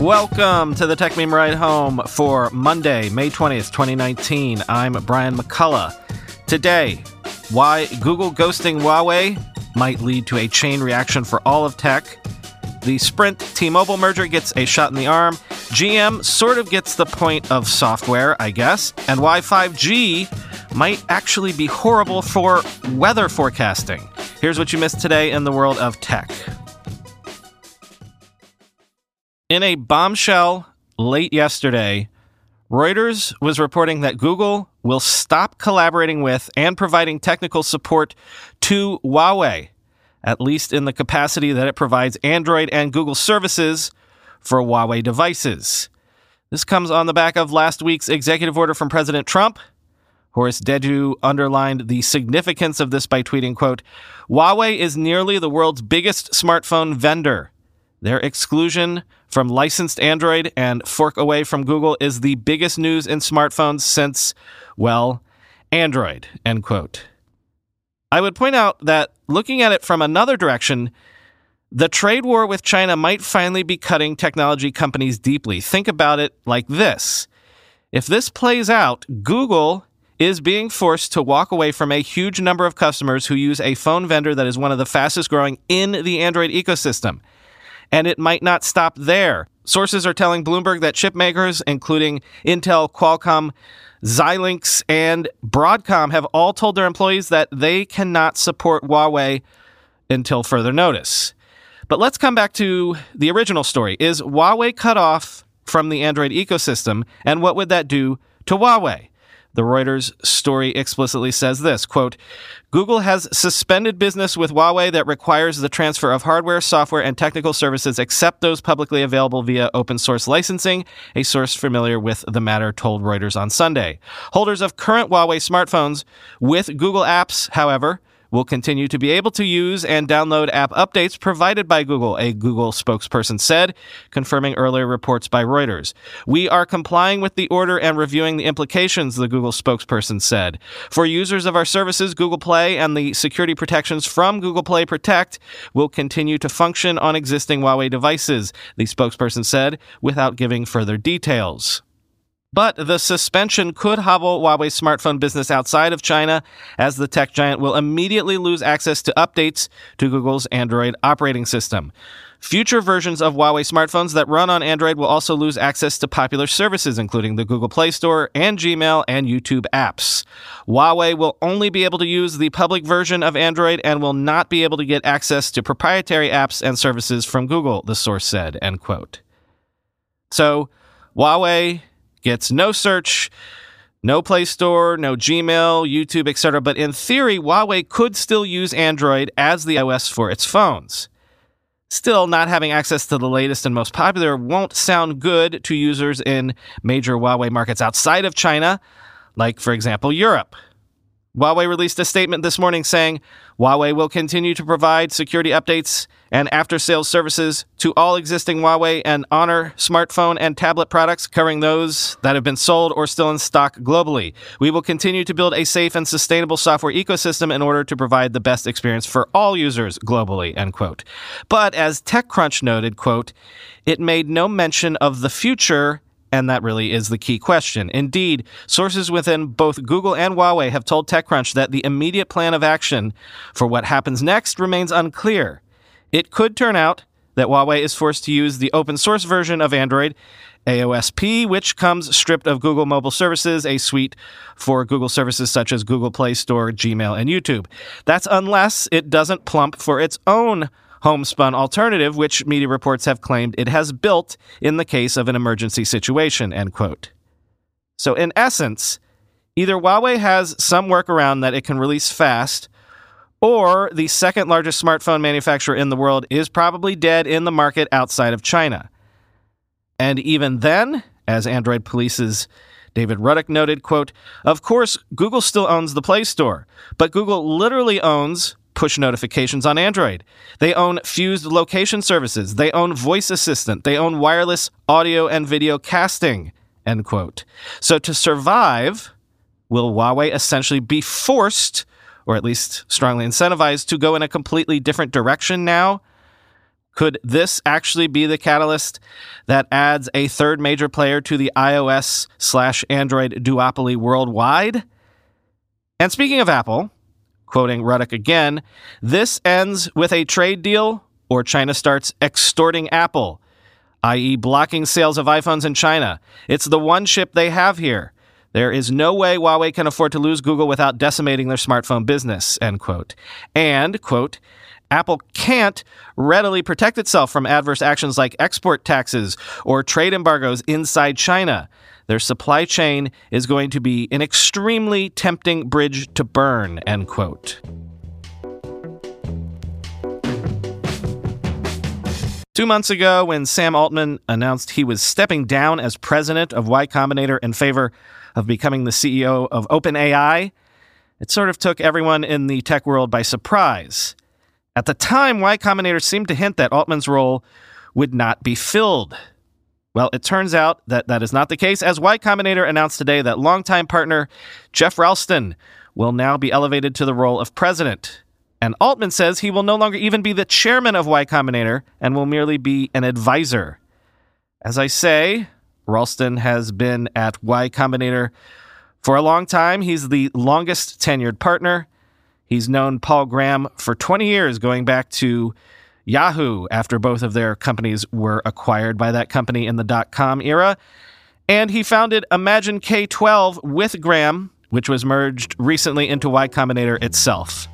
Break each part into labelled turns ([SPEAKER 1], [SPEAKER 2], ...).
[SPEAKER 1] Welcome to the Techmeme Ride Home for Monday, May 20th, 2019. I'm Brian McCullough. Today, why Google ghosting Huawei might lead to a chain reaction for all of tech. The Sprint T Mobile merger gets a shot in the arm. GM sort of gets the point of software, I guess. And why 5G might actually be horrible for weather forecasting. Here's what you missed today in the world of tech. In a bombshell late yesterday, Reuters was reporting that Google will stop collaborating with and providing technical support to Huawei, at least in the capacity that it provides Android and Google services for Huawei devices. This comes on the back of last week's executive order from President Trump. Horace Dediu underlined the significance of this by tweeting, quote, Huawei is nearly the world's biggest smartphone vendor. Their exclusion from licensed Android and fork away from Google is the biggest news in smartphones since, well, Android, end quote. I would point out that looking at it from another direction, the trade war with China might finally be cutting technology companies deeply. Think about it like this. If this plays out, Google is being forced to walk away from a huge number of customers who use a phone vendor that is one of the fastest growing in the Android ecosystem. And it might not stop there. Sources are telling Bloomberg that chip makers, including Intel, Qualcomm, Xilinx, and Broadcom, have all told their employees that they cannot support Huawei until further notice. But let's come back to the original story. Is Huawei cut off from the Android ecosystem, and what would that do to Huawei? The Reuters story explicitly says this quote, Google has suspended business with Huawei that requires the transfer of hardware, software, and technical services except those publicly available via open source licensing, a source familiar with the matter told Reuters on Sunday. Holders of current Huawei smartphones with Google apps, however, will continue to be able to use and download app updates provided by Google, a Google spokesperson said, confirming earlier reports by Reuters. We are complying with the order and reviewing the implications, the Google spokesperson said. For users of our services, Google Play and the security protections from Google Play Protect will continue to function on existing Huawei devices, the spokesperson said, without giving further details. But the suspension could hobble Huawei's smartphone business outside of China, as the tech giant will immediately lose access to updates to Google's Android operating system. Future versions of Huawei smartphones that run on Android will also lose access to popular services, including the Google Play Store and Gmail and YouTube apps. Huawei will only be able to use the public version of Android and will not be able to get access to proprietary apps and services from Google, the source said, end quote. So, Huawei gets no search, no Play Store, no Gmail, YouTube, etc. But in theory, Huawei could still use Android as the OS for its phones. Still, not having access to the latest and most popular won't sound good to users in major Huawei markets outside of China, like, for example, Europe. Huawei released a statement this morning saying Huawei will continue to provide security updates and after sales services to all existing Huawei and Honor smartphone and tablet products, covering those that have been sold or still in stock globally. We will continue to build a safe and sustainable software ecosystem in order to provide the best experience for all users globally, end quote. But as TechCrunch noted, quote, it made no mention of the future and that really is the key question. Indeed, sources within both Google and Huawei have told TechCrunch that the immediate plan of action for what happens next remains unclear. It could turn out that Huawei is forced to use the open source version of Android, AOSP, which comes stripped of Google mobile services, a suite for Google services such as Google Play Store, Gmail, and YouTube. That's unless it doesn't plump for its own homespun alternative, which media reports have claimed it has built in the case of an emergency situation, end quote. So, in essence, either Huawei has some workaround that it can release fast, or the second largest smartphone manufacturer in the world is probably dead in the market outside of China. And even then, as Android Police's David Ruddock noted, quote, Of course, Google still owns the Play Store, but Google literally owns push notifications on Android. They own fused location services. They own voice assistant. They own wireless audio and video casting, end quote. So to survive, will Huawei essentially be forced, or at least strongly incentivized, to go in a completely different direction now? Could this actually be the catalyst that adds a third major player to the iOS slash Android duopoly worldwide? And speaking of Apple, quoting Ruddock again, this ends with a trade deal or China starts extorting Apple, i.e., blocking sales of iPhones in China. It's the one chip they have here. There is no way Huawei can afford to lose Google without decimating their smartphone business, end quote. And, quote, Apple can't readily protect itself from adverse actions like export taxes or trade embargoes inside China. Their supply chain is going to be an extremely tempting bridge to burn, end quote. Two months ago, when Sam Altman announced he was stepping down as president of Y Combinator in favor of becoming the CEO of OpenAI, it sort of took everyone in the tech world by surprise. At the time, Y Combinator seemed to hint that Altman's role would not be filled. Well, it turns out that that is not the case, as Y Combinator announced today that longtime partner Jeff Ralston will now be elevated to the role of president. And Altman says he will no longer even be the chairman of Y Combinator and will merely be an advisor. As I say, Ralston has been at Y Combinator for a long time. He's the longest tenured partner. He's known Paul Graham for 20 years, going back to Yahoo after both of their companies were acquired by that company in the dot com era. And he founded Imagine K12 with Graham, which was merged recently into Y Combinator itself.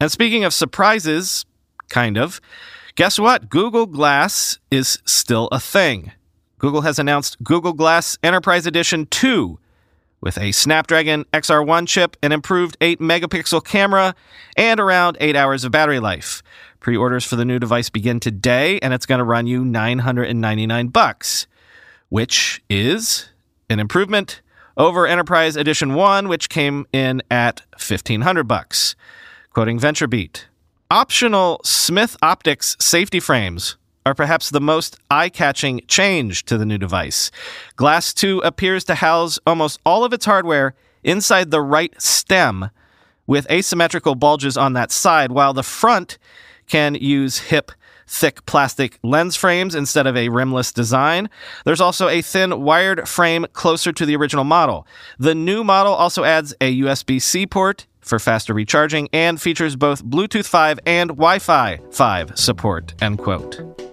[SPEAKER 1] And speaking of surprises, kind of, guess what? Google Glass is still a thing. Google has announced Google Glass Enterprise Edition 2 with a Snapdragon XR1 chip, an improved 8 megapixel camera, and around 8 hours of battery life. Pre-orders for the new device begin today and it's going to run you 999 bucks, which is an improvement over Enterprise Edition 1 which came in at 1500 bucks. Quoting VentureBeat, optional Smith Optics safety frames are perhaps the most eye catching change to the new device. Glass 2 appears to house almost all of its hardware inside the right stem with asymmetrical bulges on that side, while the front can use hip, thick plastic lens frames instead of a rimless design. There's also a thin wired frame closer to the original model. The new model also adds a USB C port for faster recharging and features both Bluetooth 5 and Wi Fi 5 support. End quote.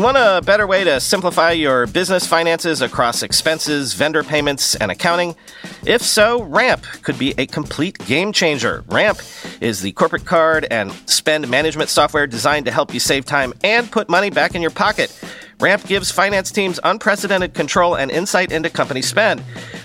[SPEAKER 1] Want a better way to simplify your business finances across expenses, vendor payments, and accounting? If so, Ramp could be a complete game changer. Ramp is the corporate card and spend management software designed to help you save time and put money back in your pocket. Ramp gives finance teams unprecedented control and insight into company spend.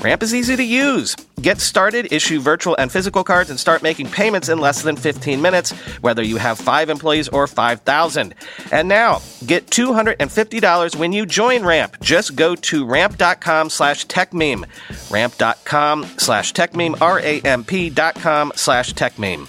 [SPEAKER 1] Ramp is easy to use. Get started, issue virtual and physical cards, and start making payments in less than 15 minutes, whether you have five employees or 5,000. And now, get $250 when you join Ramp. Just go to ramp.com slash techmeme. Ramp.com slash techmeme, R-A-M-P dot com slash techmeme.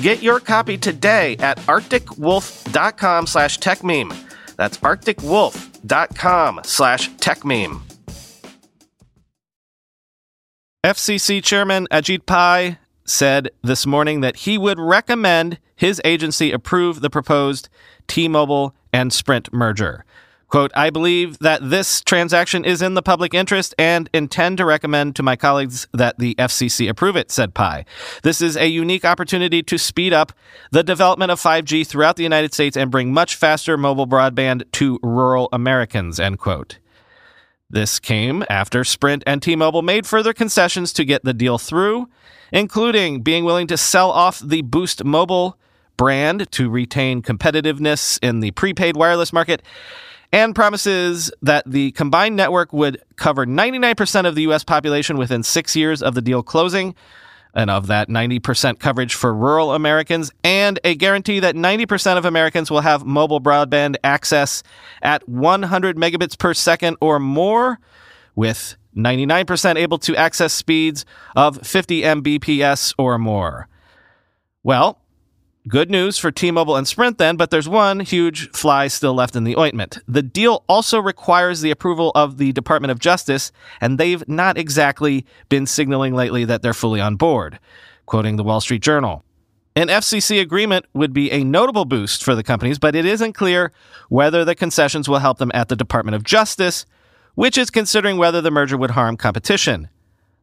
[SPEAKER 1] Get your copy today at arcticwolf.com slash techmeme. That's arcticwolf.com slash techmeme. FCC Chairman Ajit Pai said this morning that he would recommend his agency approve the proposed T Mobile and Sprint merger. Quote, I believe that this transaction is in the public interest and intend to recommend to my colleagues that the FCC approve it, said Pai. This is a unique opportunity to speed up the development of 5G throughout the United States and bring much faster mobile broadband to rural Americans, end quote. This came after Sprint and T Mobile made further concessions to get the deal through, including being willing to sell off the Boost Mobile brand to retain competitiveness in the prepaid wireless market and promises that the combined network would cover 99% of the U.S. population within six years of the deal closing, and of that 90% coverage for rural Americans, and a guarantee that 90% of Americans will have mobile broadband access at 100 megabits per second or more, with 99% able to access speeds of 50 Mbps or more. Well, Good news for T Mobile and Sprint then, but there's one huge fly still left in the ointment. The deal also requires the approval of the Department of Justice, and they've not exactly been signaling lately that they're fully on board. Quoting the Wall Street Journal. An FCC agreement would be a notable boost for the companies, but it isn't clear whether the concessions will help them at the Department of Justice, which is considering whether the merger would harm competition.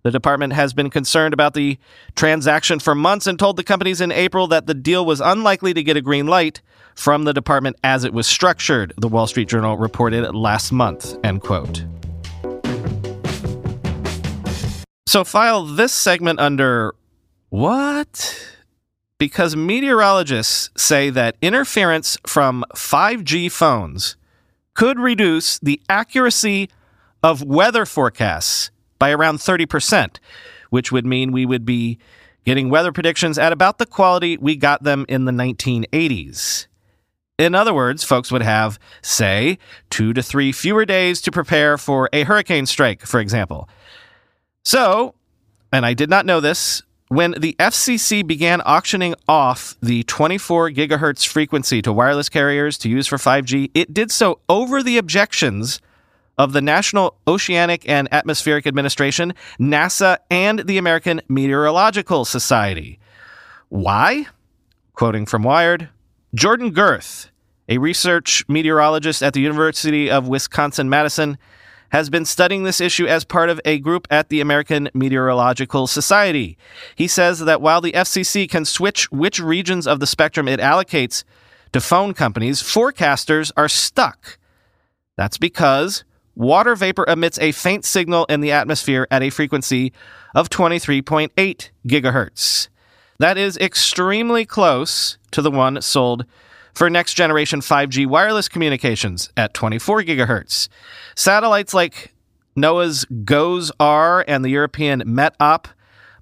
[SPEAKER 1] The department has been concerned about the transaction for months and told the companies in April that the deal was unlikely to get a green light from the department as it was structured, the Wall Street Journal reported last month, end quote. So file this segment under what? Because meteorologists say that interference from 5G phones could reduce the accuracy of weather forecasts by around 30%, which would mean we would be getting weather predictions at about the quality we got them in the 1980s. In other words, folks would have, say, two to three fewer days to prepare for a hurricane strike, for example. So, and I did not know this, when the FCC began auctioning off the 24 gigahertz frequency to wireless carriers to use for 5G, it did so over the objections of the National Oceanic and Atmospheric Administration, NASA, and the American Meteorological Society. Why? Quoting from Wired Jordan Gerth, a research meteorologist at the University of Wisconsin Madison, has been studying this issue as part of a group at the American Meteorological Society. He says that while the FCC can switch which regions of the spectrum it allocates to phone companies, forecasters are stuck. That's because water vapor emits a faint signal in the atmosphere at a frequency of 23.8 gigahertz. That is extremely close to the one sold for next generation 5G wireless communications at 24 gigahertz. Satellites like NOAA's GOES-R and the European METOP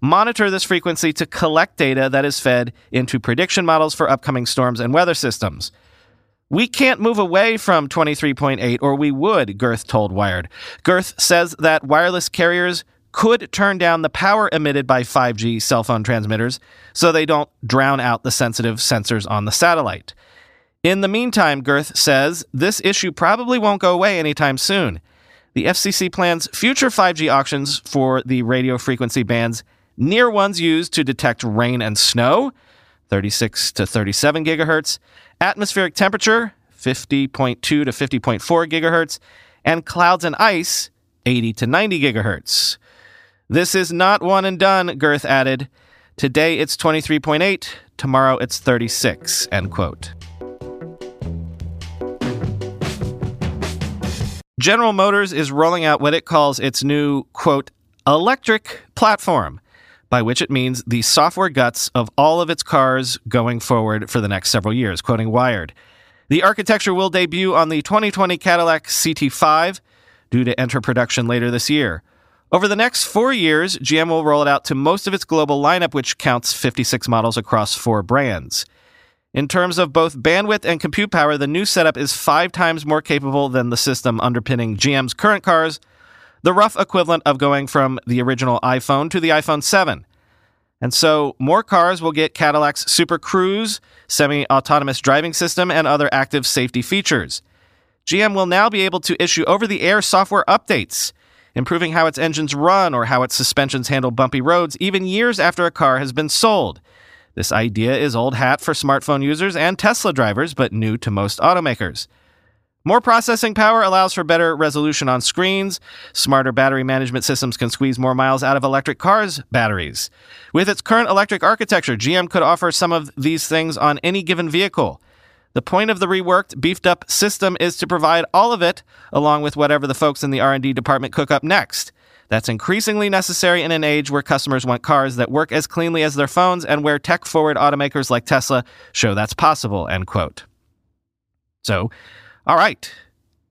[SPEAKER 1] monitor this frequency to collect data that is fed into prediction models for upcoming storms and weather systems. We can't move away from 23.8, or we would, Gerth told Wired. Gerth says that wireless carriers could turn down the power emitted by 5G cell phone transmitters so they don't drown out the sensitive sensors on the satellite. In the meantime, Gerth says this issue probably won't go away anytime soon. The FCC plans future 5G auctions for the radio frequency bands near ones used to detect rain and snow, 36 to 37 gigahertz, atmospheric temperature, 50.2 to 50.4 gigahertz, and Clouds and Ice, 80 to 90 gigahertz. This is not one and done, Gerth added. Today it's 23.8, tomorrow it's 36, end quote. General Motors is rolling out what it calls its new, quote, electric platform, by which it means the software guts of all of its cars going forward for the next several years, quoting Wired. The architecture will debut on the 2020 Cadillac CT5, due to enter production later this year. Over the next four years, GM will roll it out to most of its global lineup, which counts 56 models across four brands. In terms of both bandwidth and compute power, the new setup is five times more capable than the system underpinning GM's current cars, the rough equivalent of going from the original iPhone to the iPhone 7. And so, more cars will get Cadillac's Super Cruise, semi autonomous driving system, and other active safety features. GM will now be able to issue over the air software updates, improving how its engines run or how its suspensions handle bumpy roads, even years after a car has been sold. This idea is old hat for smartphone users and Tesla drivers, but new to most automakers. More processing power allows for better resolution on screens. Smarter battery management systems can squeeze more miles out of electric cars' batteries. With its current electric architecture, GM could offer some of these things on any given vehicle. The point of the reworked, beefed up system is to provide all of it along with whatever the folks in the R&D department cook up next. That's increasingly necessary in an age where customers want cars that work as cleanly as their phones and where tech forward automakers like Tesla show that's possible, end quote. So, all right,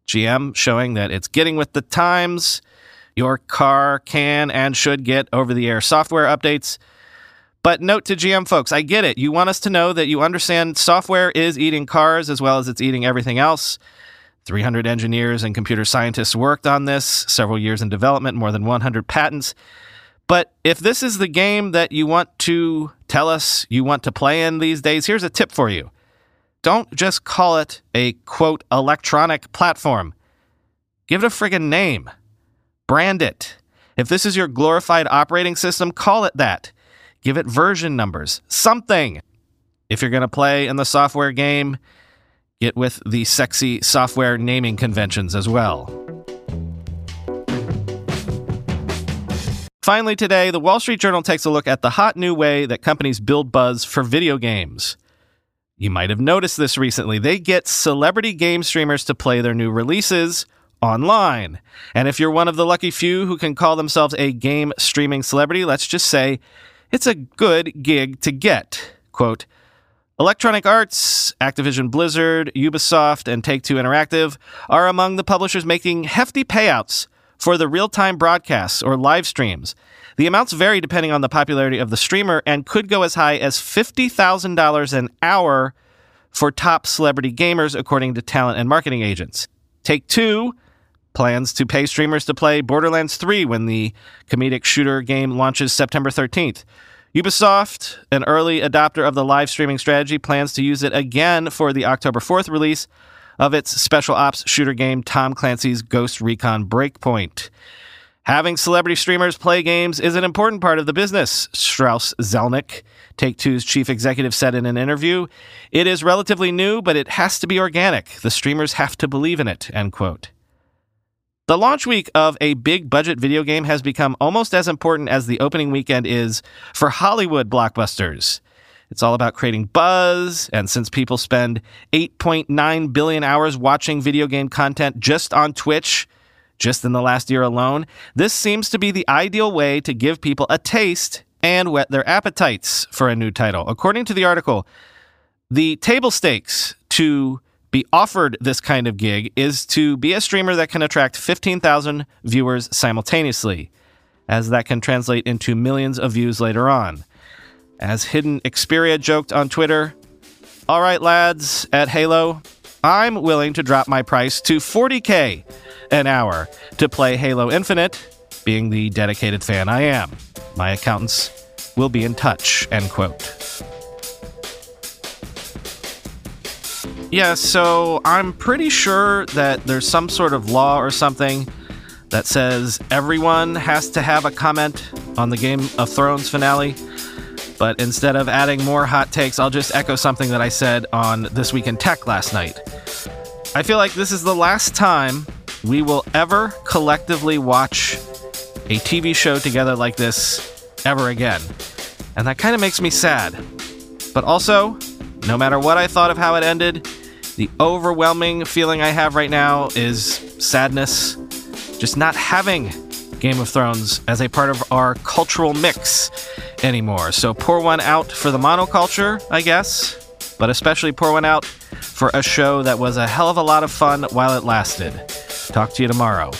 [SPEAKER 1] GM showing that it's getting with the times. Your car can and should get over the air software updates. But note to GM folks, I get it. You want us to know that you understand software is eating cars as well as it's eating everything else. 300 engineers and computer scientists worked on this, several years in development, more than 100 patents. But if this is the game that you want to tell us you want to play in these days, here's a tip for you. Don't just call it a quote electronic platform. Give it a friggin' name. Brand it. If this is your glorified operating system, call it that. Give it version numbers. Something. If you're going to play in the software game, Get with the sexy software naming conventions as well. Finally, today, the Wall Street Journal takes a look at the hot new way that companies build buzz for video games. You might have noticed this recently. They get celebrity game streamers to play their new releases online. And if you're one of the lucky few who can call themselves a game streaming celebrity, let's just say it's a good gig to get. Quote, Electronic Arts, Activision Blizzard, Ubisoft, and Take Two Interactive are among the publishers making hefty payouts for the real time broadcasts or live streams. The amounts vary depending on the popularity of the streamer and could go as high as $50,000 an hour for top celebrity gamers, according to talent and marketing agents. Take Two plans to pay streamers to play Borderlands 3 when the comedic shooter game launches September 13th. Ubisoft, an early adopter of the live streaming strategy, plans to use it again for the October 4th release of its special ops shooter game Tom Clancy's Ghost Recon Breakpoint. Having celebrity streamers play games is an important part of the business, Strauss Zelnick, Take Two's chief executive, said in an interview. It is relatively new, but it has to be organic. The streamers have to believe in it, end quote. The launch week of a big budget video game has become almost as important as the opening weekend is for Hollywood blockbusters. It's all about creating buzz, and since people spend 8.9 billion hours watching video game content just on Twitch, just in the last year alone, this seems to be the ideal way to give people a taste and whet their appetites for a new title. According to the article, the table stakes to be offered this kind of gig is to be a streamer that can attract 15,000 viewers simultaneously, as that can translate into millions of views later on. As Hidden Xperia joked on Twitter, all right, lads, at Halo, I'm willing to drop my price to 40k an hour to play Halo Infinite, being the dedicated fan I am. My accountants will be in touch, end quote. Yeah, so I'm pretty sure that there's some sort of law or something that says everyone has to have a comment on the Game of Thrones finale. But instead of adding more hot takes, I'll just echo something that I said on This Week in Tech last night. I feel like this is the last time we will ever collectively watch a TV show together like this ever again. And that kind of makes me sad. But also, no matter what I thought of how it ended, the overwhelming feeling I have right now is sadness. Just not having Game of Thrones as a part of our cultural mix anymore. So pour one out for the monoculture, I guess, but especially pour one out for a show that was a hell of a lot of fun while it lasted. Talk to you tomorrow.